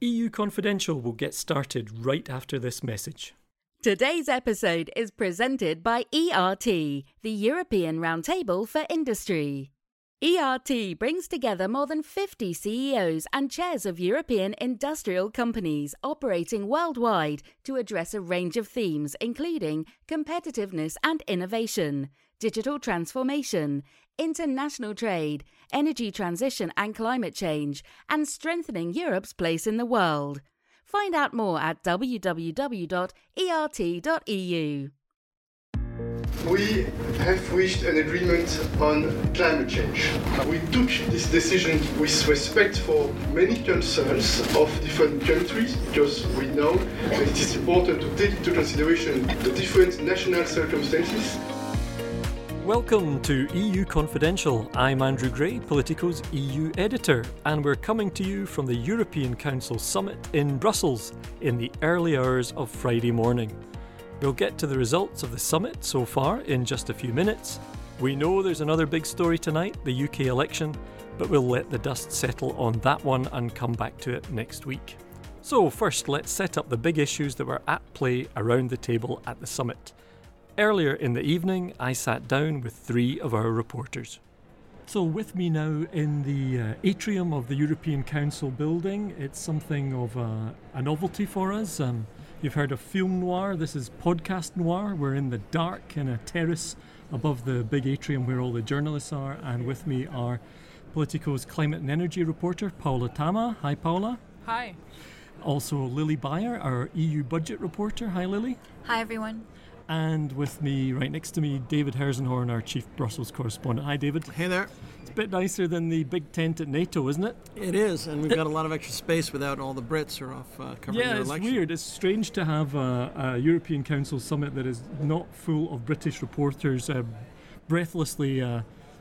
EU Confidential will get started right after this message. Today's episode is presented by ERT, the European Roundtable for Industry. ERT brings together more than 50 CEOs and chairs of European industrial companies operating worldwide to address a range of themes, including competitiveness and innovation, digital transformation, international trade, energy transition and climate change, and strengthening Europe's place in the world. Find out more at www.ert.eu. We have reached an agreement on climate change. We took this decision with respect for many concerns of different countries because we know that it is important to take into consideration the different national circumstances. Welcome to EU Confidential. I'm Andrew Gray, Politico's EU editor, and we're coming to you from the European Council Summit in Brussels in the early hours of Friday morning. We'll get to the results of the summit so far in just a few minutes. We know there's another big story tonight, the UK election, but we'll let the dust settle on that one and come back to it next week. So, first, let's set up the big issues that were at play around the table at the summit. Earlier in the evening, I sat down with three of our reporters. So, with me now in the uh, atrium of the European Council building, it's something of a, a novelty for us. Um, you've heard of film noir, this is podcast noir. We're in the dark in a terrace above the big atrium where all the journalists are, and with me are Politico's climate and energy reporter, Paola Tamma. Hi, Paola. Hi. Also, Lili Bayer, our EU budget reporter. Hi, Lili. Hi, everyone. And with me, right next to me, David Herszenhorn, our chief Brussels correspondent. Hi, David. Hey there. It's a bit nicer than the big tent at NATO, isn't it? It is, and we've got a lot of extra space without all the Brits are off uh, covering yeah, their it's weird. It's strange to have a, a European Council summit that is not full of British reporters uh, breathlessly uh,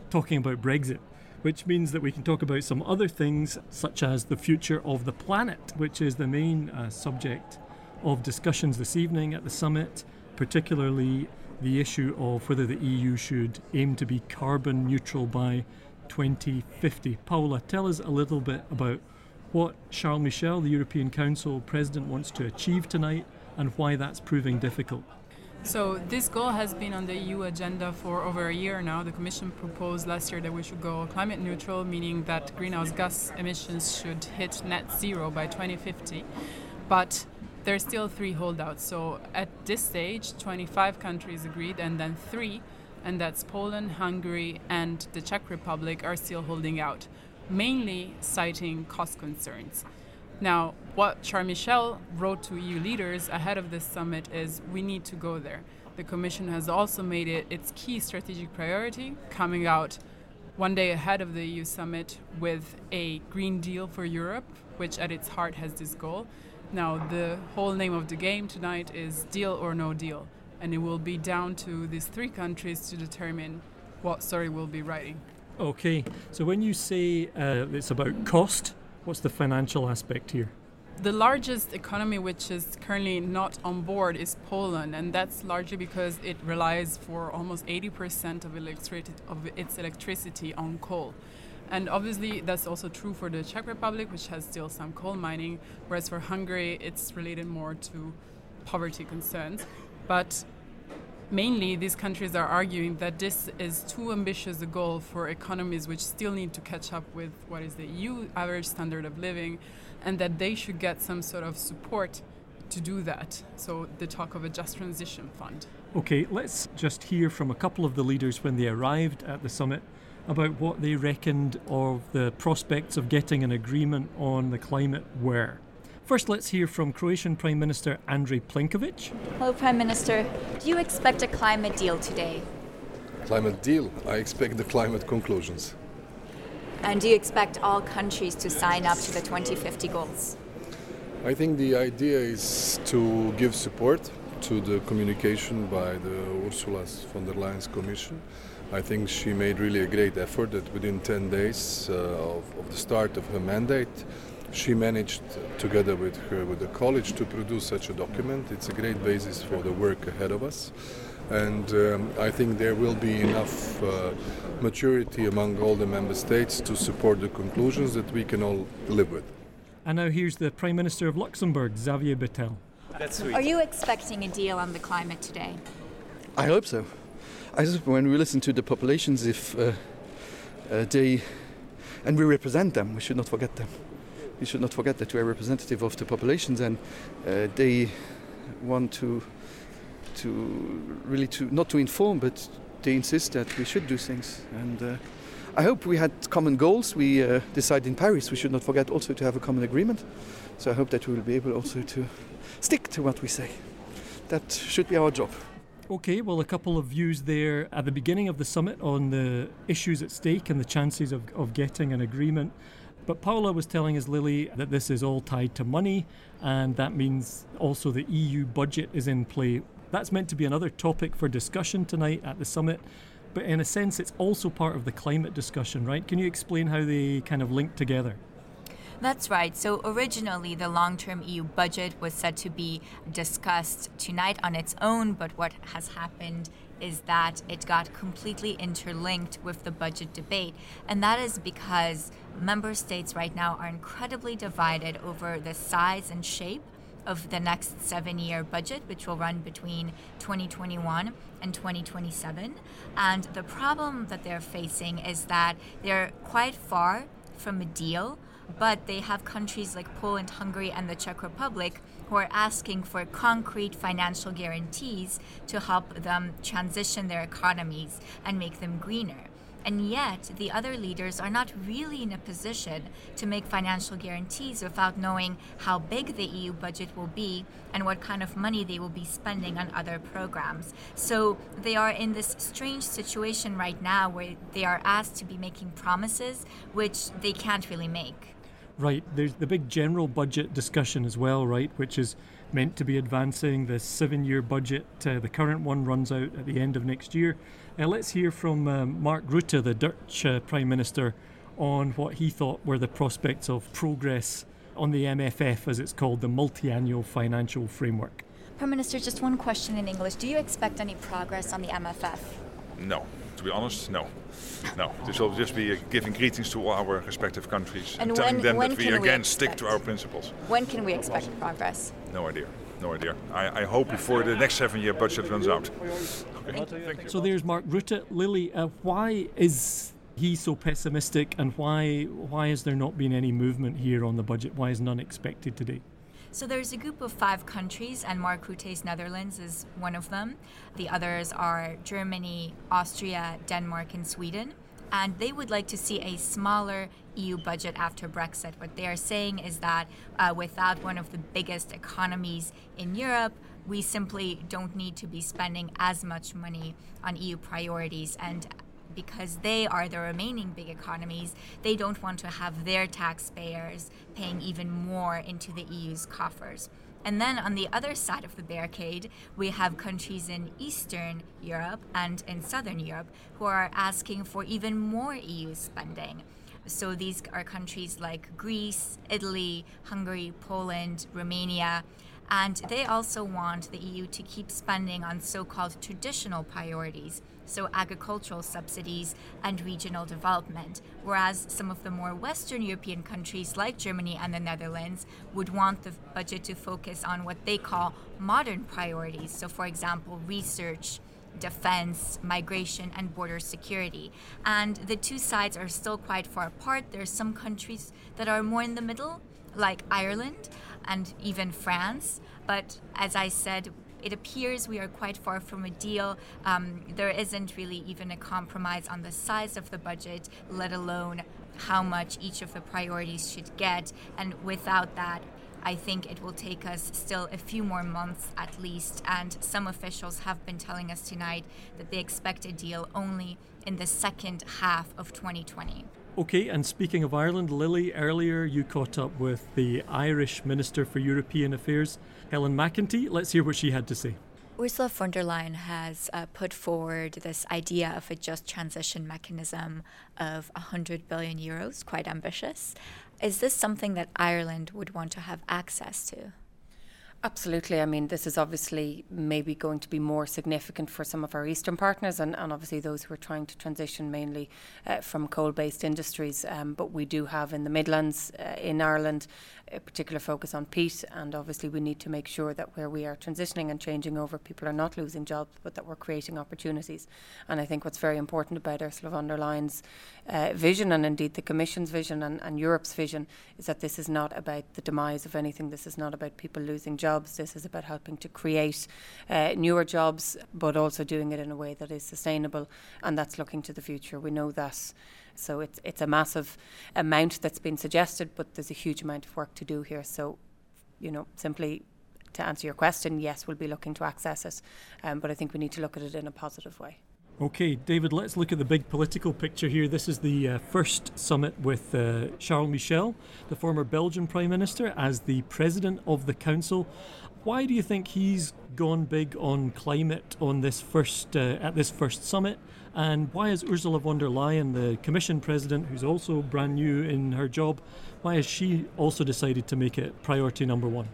talking about Brexit. Which means that we can talk about some other things, such as the future of the planet, which is the main uh, subject of discussions this evening at the summit, particularly the issue of whether the EU should aim to be carbon neutral by 2050. Paola, tell us a little bit about what Charles Michel, the European Council President, wants to achieve tonight and why that's proving difficult. So, this goal has been on the EU agenda for over a year now. The Commission proposed last year that we should go climate neutral, meaning that greenhouse gas emissions should hit net zero by 2050. But there are still three holdouts. So, at this stage, 25 countries agreed, and then three, and that's Poland, Hungary, and the Czech Republic, are still holding out, mainly citing cost concerns. Now, what Charles Michel wrote to EU leaders ahead of this summit is we need to go there. The Commission has also made it its key strategic priority, coming out one day ahead of the EU summit with a Green Deal for Europe, which at its heart has this goal. Now, the whole name of the game tonight is deal or no deal, and it will be down to these three countries to determine what story we'll be writing. Okay, so when you say uh, it's about cost, what's the financial aspect here? The largest economy which is currently not on board is Poland, and that's largely because it relies for almost 80% of, of its electricity on coal. And obviously, that's also true for the Czech Republic, which has still some coal mining, whereas for Hungary, it's related more to poverty concerns. But mainly, these countries are arguing that this is too ambitious a goal for economies which still need to catch up with what is the EU average standard of living, and that they should get some sort of support to do that. So, the talk of a just transition fund. Okay, let's just hear from a couple of the leaders when they arrived at the summit about what they reckoned of the prospects of getting an agreement on the climate were. First, let's hear from Croatian Prime Minister Andrej Plenković. Hello, Prime Minister. Do you expect a climate deal today? Climate deal? I expect the climate conclusions. And do you expect all countries to sign up to the 2050 goals? I think the idea is to give support to the communication by the Ursula von der Leyen's Commission. I think she made really a great effort that within 10 days uh, of, of, the start of her mandate, she managed, together with her with the college, to produce such a document. It's a great basis for the work ahead of us, and um, I think there will be enough uh, maturity among all the member states to support the conclusions that we can all live with. And now here's the Prime Minister of Luxembourg, Xavier Bettel. That's sweet. Are you expecting a deal on the climate today? I hope so. Just, when we listen to the populations, if uh, uh, they, and we represent them, we should not forget them. We should not forget that we are representative of the populations, and uh, they want to, to really to not to inform, but they insist that we should do things. And uh, I hope we had common goals. We uh, decided in Paris we should not forget also to have a common agreement. So I hope that we will be able also to stick to what we say. That should be our job. Okay, well, a couple of views there at the beginning of the summit on the issues at stake and the chances of, of getting an agreement. But Paola was telling us, Lili, that this is all tied to money, and that means also the EU budget is in play. That's meant to be another topic for discussion tonight at the summit but in a sense, it's also part of the climate discussion, right? Can you explain how they kind of link together? That's right. So originally, the long term EU budget was said to be discussed tonight on its own, but what has happened is that it got completely interlinked with the budget debate. And that is because member states right now are incredibly divided over the size and shape of the next seven year budget, which will run between 2021 and 2027. And the problem that they're facing is that they're quite far from a deal, but they have countries like Poland, Hungary, and the Czech Republic who are asking for concrete financial guarantees to help them transition their economies and make them greener. And yet, the other leaders are not really in a position to make financial guarantees without knowing how big the EU budget will be and what kind of money they will be spending on other programs. So they are in this strange situation right now where they are asked to be making promises which they can't really make. Right. There's the big general budget discussion as well, right, which is meant to be advancing the seven year budget. Uh, the current one runs out at the end of next year. Uh, let's hear from um, Mark Rutte, the Dutch uh, Prime Minister, on what he thought were the prospects of progress on the MFF, as it's called, the Multi-Annual Financial Framework. Prime Minister, just one question in English. Do you expect any progress on the MFF? No. To be honest, no. No. This will just be giving greetings to all our respective countries and, and telling them that we again we stick to our principles. When can we expect progress? No idea. No idea. I, I hope before the next seven year budget runs out. So there's Mark Rutte. Lili, uh, why is he so pessimistic, and why why has there not been any movement here on the budget? Why is none expected today? So there's a group of five countries, and Mark Rutte's Netherlands is one of them. The others are Germany, Austria, Denmark, and Sweden. And they would like to see a smaller EU budget after Brexit. What they are saying is that uh, without one of the biggest economies in Europe, we simply don't need to be spending as much money on EU priorities. And because they are the remaining big economies, they don't want to have their taxpayers paying even more into the EU's coffers. And then on the other side of the barricade, we have countries in Eastern Europe and in Southern Europe who are asking for even more EU spending. So these are countries like Greece, Italy, Hungary, Poland, Romania. And they also want the EU to keep spending on so called traditional priorities, so agricultural subsidies and regional development, whereas some of the more Western European countries like Germany and the Netherlands would want the budget to focus on what they call modern priorities. So, for example, research, defense, migration, and border security. And the two sides are still quite far apart. There are some countries that are more in the middle, like Ireland and even France. But as I said, it appears we are quite far from a deal. Um, there isn't really even a compromise on the size of the budget, let alone how much each of the priorities should get. And without that, I think it will take us still a few more months at least. And some officials have been telling us tonight that they expect a deal only in the second half of 2020. Okay, and speaking of Ireland, Lili, earlier you caught up with the Irish Minister for European Affairs, Helen McEntee. Let's hear what she had to say. Ursula von der Leyen has uh, put forward this idea of a just transition mechanism of 100 billion euros, quite ambitious. Is this something that Ireland would want to have access to? Absolutely. I mean, this is obviously maybe going to be more significant for some of our eastern partners and, and obviously those who are trying to transition mainly uh, from coal based industries. Um, but we do have in the Midlands, uh, in Ireland, a particular focus on peat. And obviously, we need to make sure that where we are transitioning and changing over, people are not losing jobs, but that we're creating opportunities. And I think what's very important about Ursula von der Leyen's uh, vision and indeed the Commission's vision and, and Europe's vision is that this is not about the demise of anything. This is not about people losing jobs. This is about helping to create uh, newer jobs, but also doing it in a way that is sustainable, and that's looking to the future. We know that. So it's it's a massive amount that's been suggested, but there's a huge amount of work to do here. So, you know, simply to answer your question, yes, we'll be looking to access it, um, but I think we need to look at it in a positive way. Okay, David, let's look at the big political picture here. This is the uh, first summit with uh, Charles Michel, the former Belgian Prime Minister, as the President of the Council. Why do you think he's gone big on climate on this first uh, at this first summit? And why is Ursula von der Leyen, the Commission President, who's also brand new in her job, why has she also decided to make it priority number one?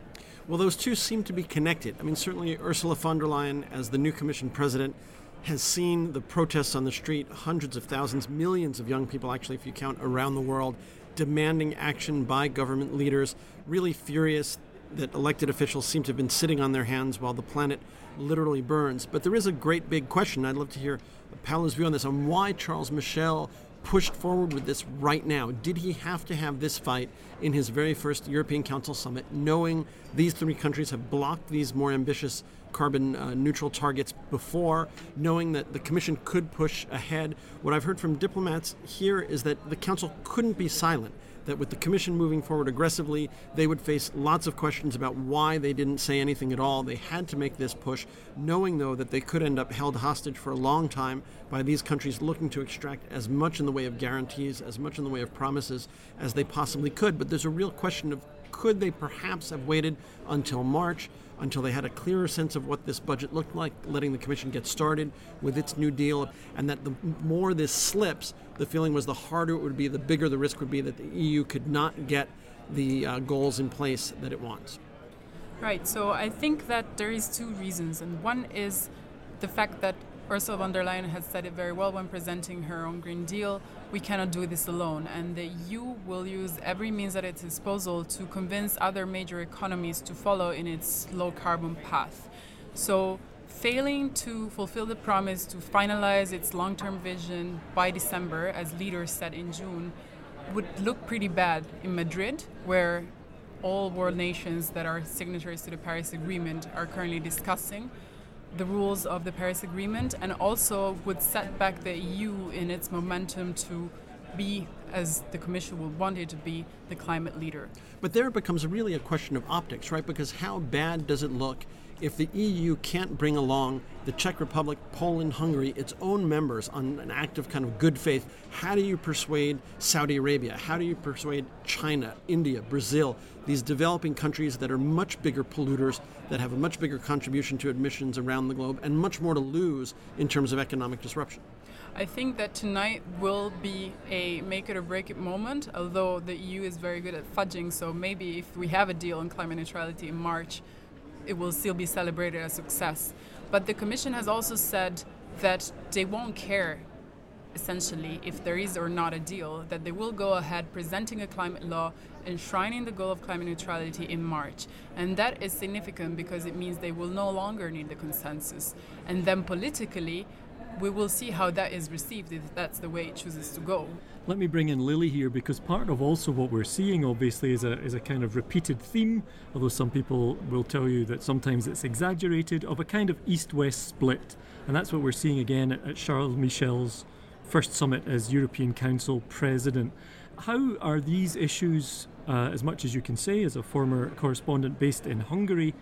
Well, those two seem to be connected. I mean, certainly Ursula von der Leyen, as the new Commission President, has seen the protests on the street, hundreds of thousands, millions of young people, actually, if you count around the world, demanding action by government leaders, really furious that elected officials seem to have been sitting on their hands while the planet literally burns. But there is a great big question. I'd love to hear Paola's view on this on why Charles Michel pushed forward with this right now? Did he have to have this fight in his very first European Council summit, knowing these three countries have blocked these more ambitious carbon uh, neutral targets before, knowing that the Commission could push ahead. What I've heard from diplomats here is that the Council couldn't be silent. That with the Commission moving forward aggressively, they would face lots of questions about why they didn't say anything at all. They had to make this push, knowing, though, that they could end up held hostage for a long time by these countries looking to extract as much in the way of guarantees, as much in the way of promises as they possibly could. But there's a real question of could they perhaps have waited until March? Until they had a clearer sense of what this budget looked like, letting the Commission get started with its New Deal, and that the more this slips, the feeling was the harder it would be, the bigger the risk would be that the EU could not get the uh, goals in place that it wants. Right, so I think that there is two reasons, and one is the fact that Ursula von der Leyen has said it very well when presenting her own Green Deal. We cannot do this alone, and the EU will use every means at its disposal to convince other major economies to follow in its low carbon path. So, failing to fulfill the promise to finalize its long term vision by December, as leaders said in June, would look pretty bad in Madrid, where all world nations that are signatories to the Paris Agreement are currently discussing the rules of the Paris Agreement and also would set back the EU in its momentum to be, as the Commission would want it to be, the climate leader. But there it becomes really a question of optics, right? Because how bad does it look if the EU can't bring along the Czech Republic, Poland, Hungary, its own members on an act of kind of good faith, how do you persuade Saudi Arabia? How do you persuade China, India, Brazil, these developing countries that are much bigger polluters, that have a much bigger contribution to emissions around the globe, and much more to lose in terms of economic disruption? I think that tonight will be a make it or break it moment, although the EU is very good at fudging, so maybe if we have a deal on climate neutrality in March, it will still be celebrated as success. But the Commission has also said that they won't care essentially if there is or not a deal, that they will go ahead presenting a climate law enshrining the goal of climate neutrality in March. And that is significant because it means they will no longer need the consensus. And then politically, we will see how that is received if that's the way it chooses to go. Let me bring in Lili here because part of also what we're seeing, obviously, is a, is a kind of repeated theme, although some people will tell you that sometimes it's exaggerated, of a kind of east west split. And that's what we're seeing again at Charles Michel's first summit as European Council president. How are these issues, uh, as much as you can say, as a former correspondent based in Hungary,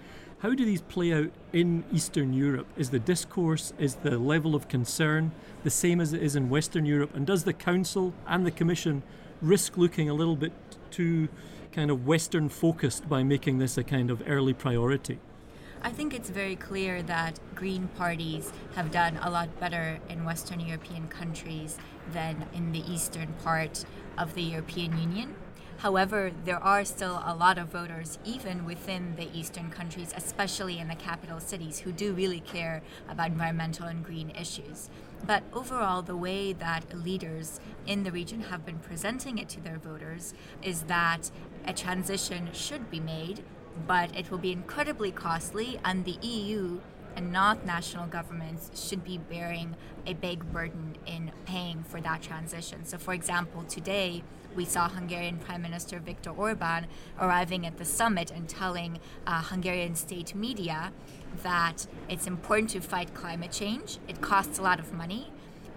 how do these play out in Eastern Europe? Is the discourse, is the level of concern the same as it is in Western Europe? And does the Council and the Commission risk looking a little bit too kind of Western focused by making this a kind of early priority? I think it's very clear that Green parties have done a lot better in Western European countries than in the eastern part of the European Union. However, there are still a lot of voters, even within the eastern countries, especially in the capital cities, who do really care about environmental and green issues. But overall, the way that leaders in the region have been presenting it to their voters is that a transition should be made, but it will be incredibly costly, and the EU and not national governments should be bearing a big burden in paying for that transition. So, for example, today we saw Hungarian Prime Minister Viktor Orban arriving at the summit and telling uh, Hungarian state media that it's important to fight climate change. It costs a lot of money,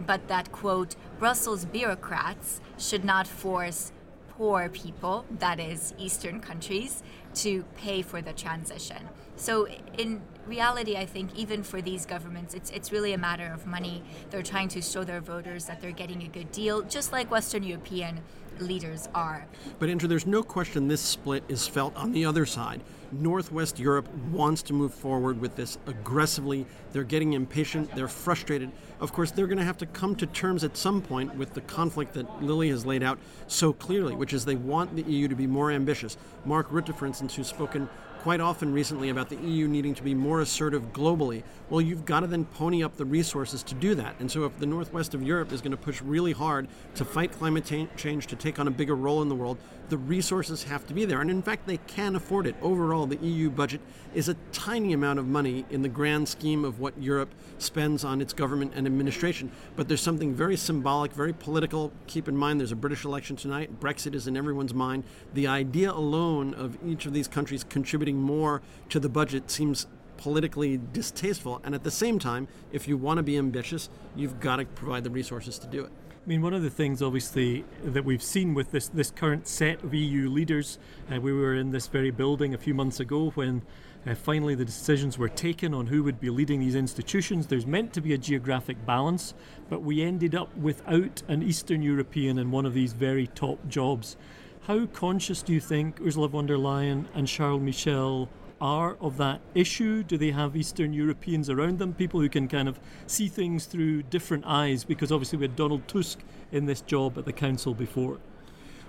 but that, quote, Brussels bureaucrats should not force poor people, that is, Eastern countries, to pay for the transition. So, in reality, I think even for these governments, it's it's really a matter of money. They're trying to show their voters that they're getting a good deal, just like Western European leaders are. But Andrew, there's no question this split is felt on the other side. Northwest Europe wants to move forward with this aggressively. They're getting impatient, they're frustrated. Of course, they're going to have to come to terms at some point with the conflict that Lili has laid out so clearly, which is they want the EU to be more ambitious. Mark Rutte, for instance, who's spoken quite often recently about the EU needing to be more assertive globally. Well, you've got to then pony up the resources to do that. And so, if the northwest of Europe is going to push really hard to fight climate change, to take on a bigger role in the world, the resources have to be there. And in fact, they can afford it. Overall, the EU budget is a tiny amount of money in the grand scheme of what Europe spends on its government and administration. But there's something very symbolic, very political. Keep in mind, there's a British election tonight. Brexit is in everyone's mind. The idea alone of each of these countries contributing more to the budget seems politically distasteful. And at the same time, if you want to be ambitious, you've got to provide the resources to do it. I mean, one of the things, obviously, that we've seen with this, this current set of EU leaders, uh, we were in this very building a few months ago when uh, finally the decisions were taken on who would be leading these institutions. There's meant to be a geographic balance, but we ended up without an Eastern European in one of these very top jobs. How conscious do you think Ursula von der Leyen and Charles Michel are of that issue? Do they have Eastern Europeans around them, people who can kind of see things through different eyes? Because obviously we had Donald Tusk in this job at the council before.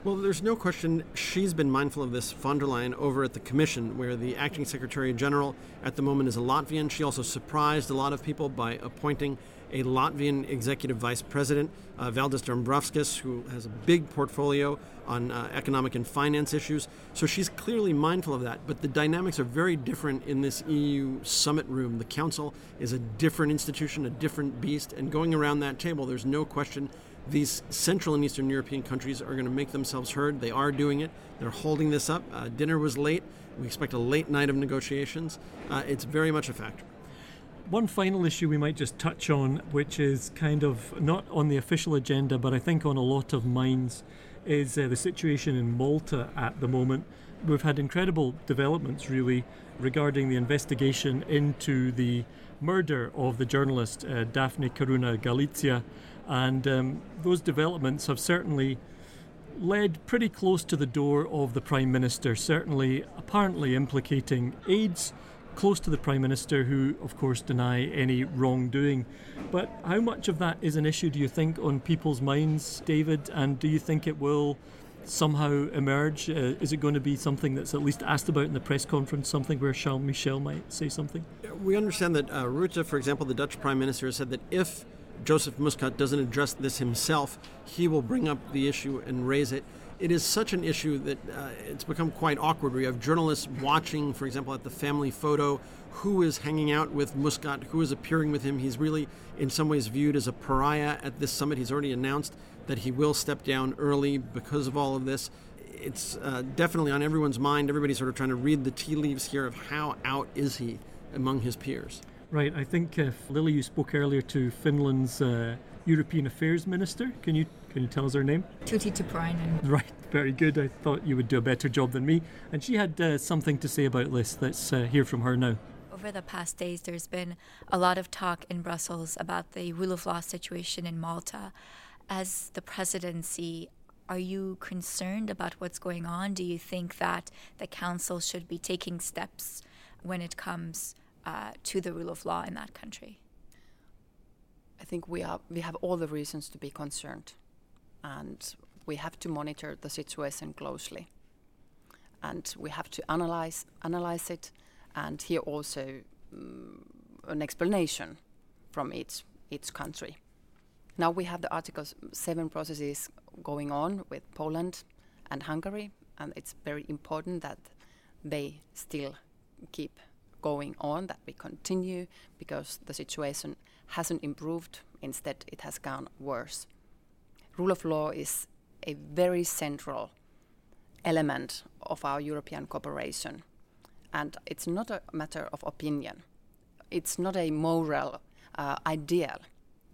Well, there's no question she's been mindful of this, von der Leyen, over at the Commission, where the acting Secretary General at the moment is a Latvian. She also surprised a lot of people by appointing a Latvian executive vice president, uh, Valdis Dombrovskis, who has a big portfolio on uh, economic and finance issues. So she's clearly mindful of that. But the dynamics are very different in this EU summit room. The Council is a different institution, a different beast. And going around that table, there's no question these Central and Eastern European countries are going to make themselves heard. They are doing it. They're holding this up. Uh, dinner was late. We expect a late night of negotiations. Uh, it's very much a factor. One final issue we might just touch on, which is kind of not on the official agenda, but I think on a lot of minds, is uh, the situation in Malta at the moment. We've had incredible developments, really, regarding the investigation into the murder of the journalist uh, Daphne Caruana Galizia, and um, those developments have certainly led pretty close to the door of the Prime Minister, certainly apparently implicating aides close to the Prime Minister, who, of course, deny any wrongdoing. But how much of that is an issue, do you think, on people's minds, David? And do you think it will somehow emerge? Uh, is it going to be something that's at least asked about in the press conference, something where Charles Michel might say something? We understand that uh, Rutte, for example, the Dutch Prime Minister, said that if Joseph Muscat doesn't address this himself, he will bring up the issue and raise it it is such an issue that uh, it's become quite awkward. We have journalists watching, for example, at the family photo, who is hanging out with Muscat, who is appearing with him. He's really, in some ways, viewed as a pariah at this summit. He's already announced that he will step down early because of all of this. It's uh, definitely on everyone's mind. Everybody's sort of trying to read the tea leaves here of how out is he among his peers. Right. I think, uh, Lili, you spoke earlier to Finland's uh, European Affairs Minister. Can you can you tell us her name? Tytti Tuppurainen. Right, very good. I thought you would do a better job than me. And she had uh, something to say about this. Let's uh, hear from her now. Over the past days, there's been a lot of talk in Brussels about the rule of law situation in Malta. As the presidency, are you concerned about what's going on? Do you think that the council should be taking steps when it comes uh, to the rule of law in that country? I think we are we have all the reasons to be concerned and we have to monitor the situation closely and we have to analyze analyze it and hear also um, an explanation from each each country. Now we have the Article 7 processes going on with Poland and Hungary, and it's very important that they still keep going on, that we continue, because the situation hasn't improved. Instead, it has gone worse. Rule of law is a very central element of our European cooperation. And it's not a matter of opinion, it's not a moral uh, ideal,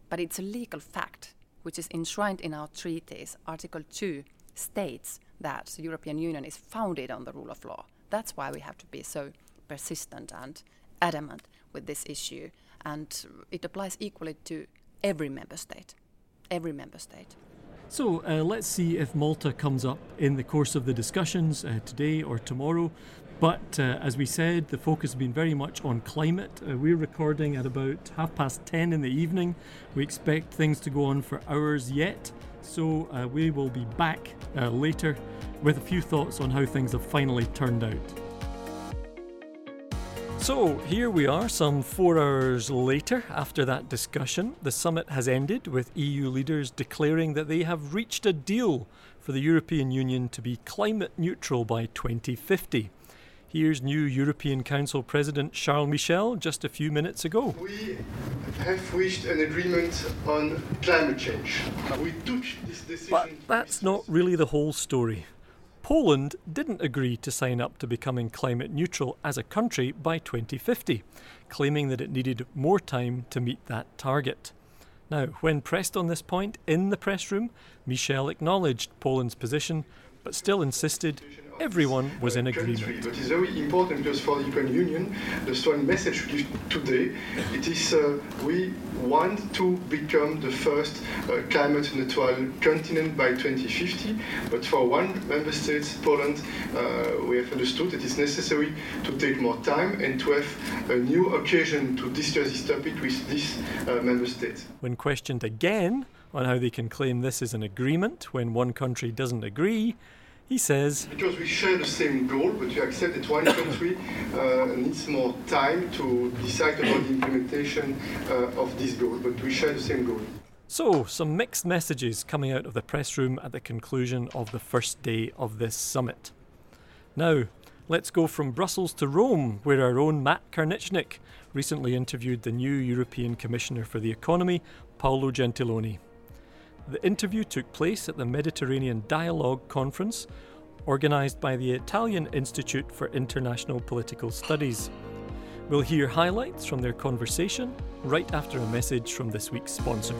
but it's a legal fact which is enshrined in our treaties. Article 2 states that the European Union is founded on the rule of law. That's why we have to be so persistent and adamant with this issue. And it applies equally to every member state. Every member state. So uh, let's see if Malta comes up in the course of the discussions uh, today or tomorrow. But uh, as we said, the focus has been very much on climate. Uh, we're recording at about half past 10 in the evening. We expect things to go on for hours yet. So uh, we will be back uh, later with a few thoughts on how things have finally turned out. So, here we are, some four hours later after that discussion. The summit has ended with EU leaders declaring that they have reached a deal for the European Union to be climate neutral by 2050. Here's new European Council President Charles Michel just a few minutes ago. We have reached an agreement on climate change. We took this decision. But that's not really the whole story. Poland didn't agree to sign up to becoming climate neutral as a country by 2050, claiming that it needed more time to meet that target. Now, when pressed on this point in the press room, Michel acknowledged Poland's position, but still insisted everyone was in agreement. But it's very important because for the European Union, the strong message we give today, it is uh, we want to become the first uh, climate neutral continent by 2050. But for one member state, Poland, uh, we have understood that it's necessary to take more time and to have a new occasion to discuss this topic with this uh, member state. When questioned again on how they can claim this is an agreement when one country doesn't agree, he says Because we share the same goal, but you accept that one country uh, needs more time to decide about the implementation uh, of this goal, but we share the same goal. So, some mixed messages coming out of the press room at the conclusion of the first day of this summit. Now, let's go from Brussels to Rome, where our own Matt Karnitschnig recently interviewed the new European Commissioner for the Economy, Paolo Gentiloni. The interview took place at the Mediterranean Dialogue Conference, organised by the Italian Institute for International Political Studies. We'll hear highlights from their conversation right after a message from this week's sponsor.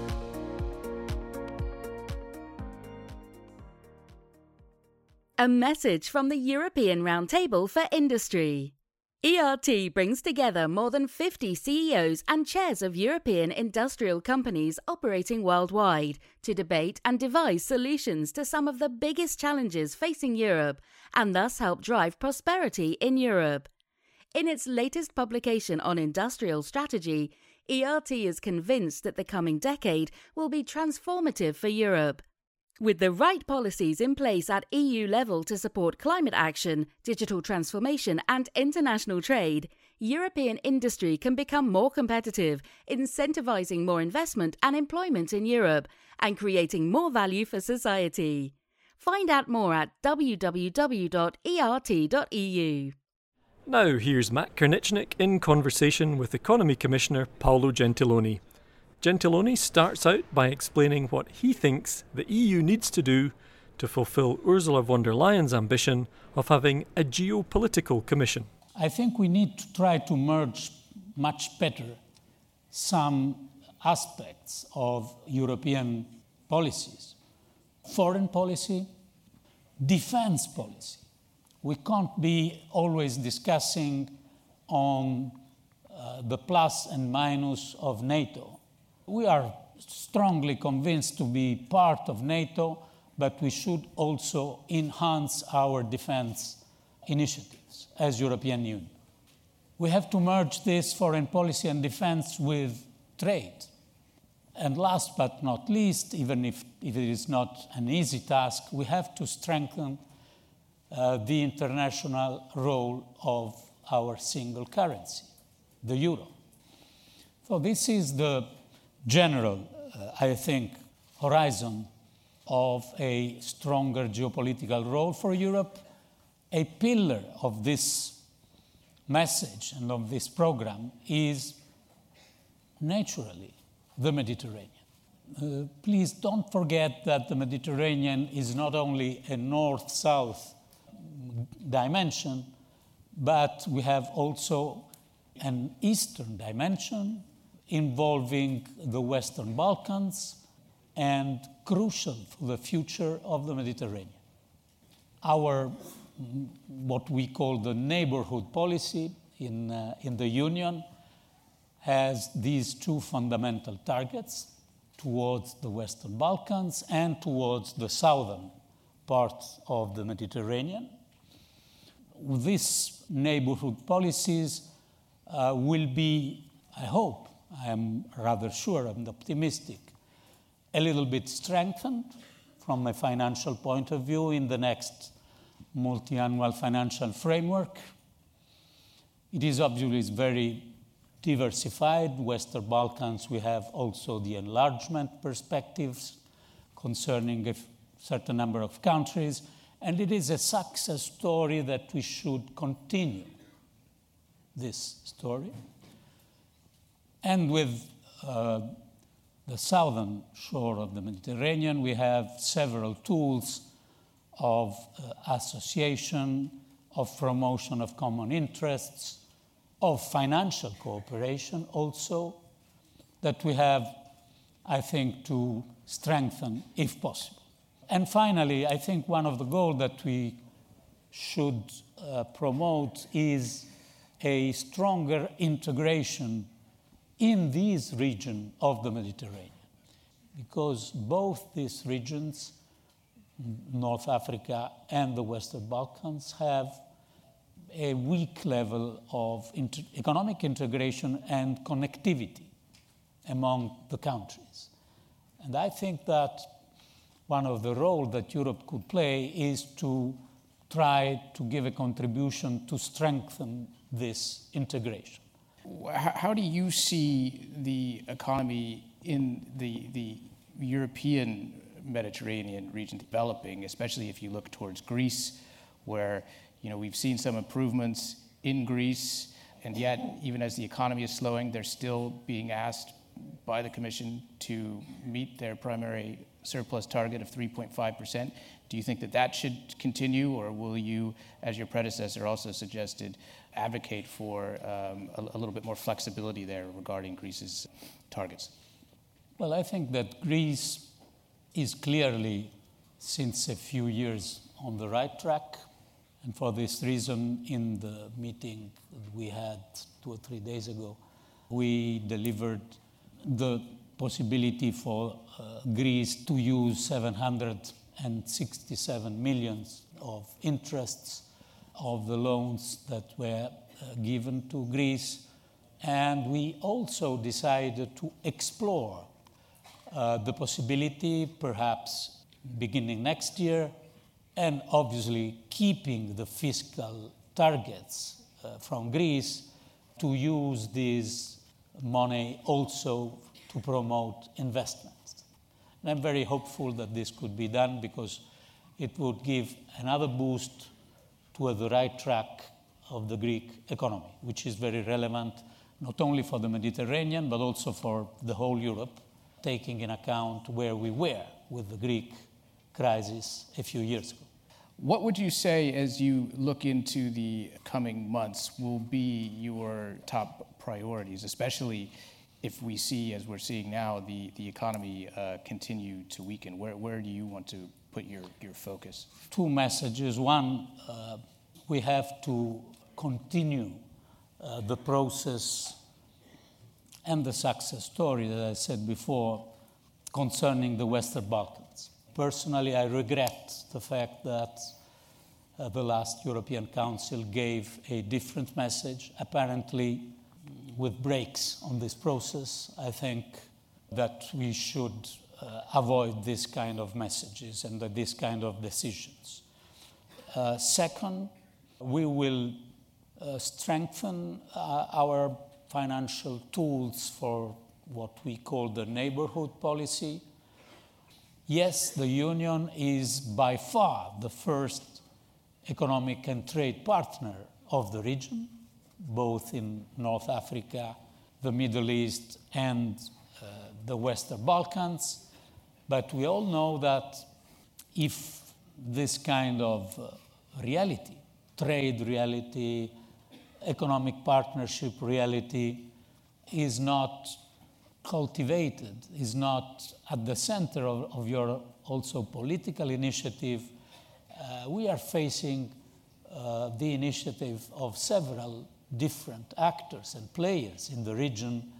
A message from the European Roundtable for Industry. ERT brings together more than 50 CEOs and chairs of European industrial companies operating worldwide to debate and devise solutions to some of the biggest challenges facing Europe and thus help drive prosperity in Europe. In its latest publication on industrial strategy, ERT is convinced that the coming decade will be transformative for Europe. With the right policies in place at EU level to support climate action, digital transformation, and international trade, European industry can become more competitive, incentivizing more investment and employment in Europe, and creating more value for society. Find out more at www.ert.eu. Now, here's Matt Karnitschnig in conversation with Economy Commissioner Paolo Gentiloni. Gentiloni starts out by explaining what he thinks the EU needs to do to fulfill Ursula von der Leyen's ambition of having a geopolitical commission. I think we need to try to merge much better some aspects of European policies foreign policy, defense policy. We can't be always discussing on uh, the plus and minus of NATO we are strongly convinced to be part of NATO, but we should also enhance our defense initiatives as European Union. We have to merge this foreign policy and defense with trade. And last but not least, even if, if it is not an easy task, we have to strengthen uh, the international role of our single currency, the euro. So, this is the general, uh, I think, horizon of a stronger geopolitical role for Europe. A pillar of this message and of this program is naturally the Mediterranean. Uh, please don't forget that the Mediterranean is not only a north south dimension, but we have also an eastern dimension involving the Western Balkans and crucial for the future of the Mediterranean. Our, what we call the neighborhood policy in, uh, in the Union, has these two fundamental targets towards the Western Balkans and towards the southern parts of the Mediterranean. These neighborhood policies uh, will be, I hope, I am rather sure, I'm optimistic, a little bit strengthened from a financial point of view in the next multi-annual financial framework. It is obviously very diversified. Western Balkans, we have also the enlargement perspectives concerning a certain number of countries, and it is a success story that we should continue this story. And with uh, the southern shore of the Mediterranean, we have several tools of uh, association, of promotion of common interests, of financial cooperation also that we have, I think, to strengthen if possible. And finally, I think one of the goals that we should uh, promote is a stronger integration in this region of the Mediterranean. Because both these regions, North Africa and the Western Balkans, have a weak level of inter- economic integration and connectivity among the countries. And I think that one of the roles that Europe could play is to try to give a contribution to strengthen this integration. How do you see the economy in the, the European Mediterranean region developing, especially if you look towards Greece, where you know, we've seen some improvements in Greece, and yet, even as the economy is slowing, they're still being asked by the Commission to meet their primary surplus target of 3.5%. Do you think that that should continue, or will you, as your predecessor also suggested, advocate for um, a, a little bit more flexibility there regarding Greece's targets? Well, I think that Greece is clearly, since a few years, on the right track. And for this reason, in the meeting we had two or three days ago, we delivered the possibility for uh, Greece to use 767 millions of interests of the loans that were uh, given to Greece. And we also decided to explore uh, the possibility, perhaps beginning next year, and obviously keeping the fiscal targets uh, from Greece to use this money also to promote investments. And I'm very hopeful that this could be done because it would give another boost to the right track of the Greek economy, which is very relevant not only for the Mediterranean but also for the whole Europe, taking in account where we were with the Greek crisis a few years ago. What would you say as you look into the coming months will be your top priorities, especially if we see, as we're seeing now, the, the economy uh, continue to weaken? Where, where do you want to put your, your focus? Two messages. One, uh, we have to continue uh, the process and the success story that I said before concerning the Western Balkans. Personally, I regret the fact that uh, the last European Council gave a different message, apparently with breaks on this process. I think that we should uh, avoid this kind of messages and this kind of decisions. Uh, second, we will uh, strengthen uh, our financial tools for what we call the neighborhood policy. Yes, the Union is by far the first economic and trade partner of the region, both in North Africa, the Middle East, and uh, the Western Balkans. But we all know that if this kind of uh, reality, trade reality, economic partnership reality, is not cultivated, is not at the center of, of your also political initiative, uh, we are facing uh, the initiative of several different actors and players in the region.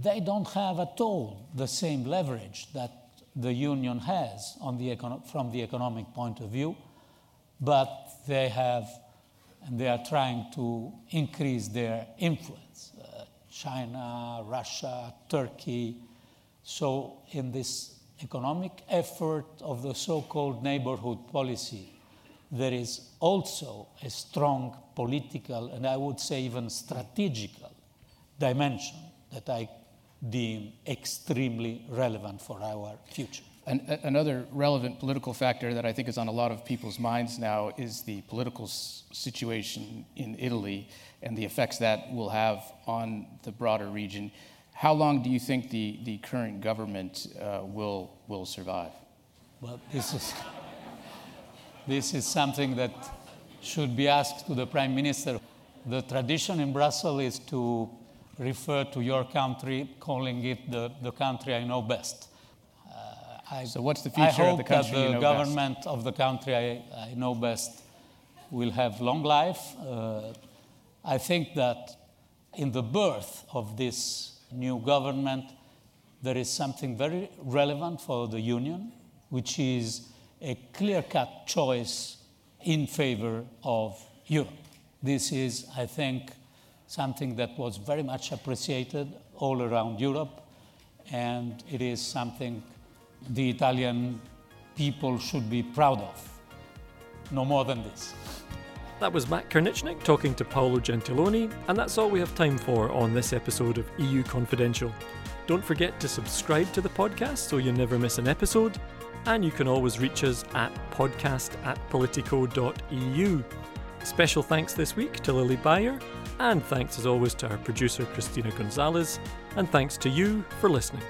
They don't have at all the same leverage that the union has the from the economic point of view, but they have and they are trying to increase their influence. Uh, China, Russia, Turkey. So, in this economic effort of the so called neighborhood policy, there is also a strong political and I would say even strategical dimension that I deem extremely relevant for our future. An, another relevant political factor that I think is on a lot of people's minds now is the political s- situation in Italy and the effects that will have on the broader region. How long do you think the, the current government uh, will, will survive? Well, this is, this is something that should be asked to the Prime Minister. The tradition in Brussels is to refer to your country, calling it the, the country I know best. I, so what's the future of the country? I hope that the government best? of the country I, I, know best will have long life. Uh, I think that in the birth of this new government, there is something very relevant for the union, which is a clear-cut choice in favor of Europe. This is, I think, something that was very much appreciated all around Europe, and it is something the Italian people should be proud of. No more than this. That was Matt Karnitschnig talking to Paolo Gentiloni, and that's all we have time for on this episode of EU Confidential. Don't forget to subscribe to the podcast so you never miss an episode, and you can always reach us at podcast at politico.eu. Special thanks this week to Lili Bayer, and thanks as always to our producer Christina Gonzalez, and thanks to you for listening.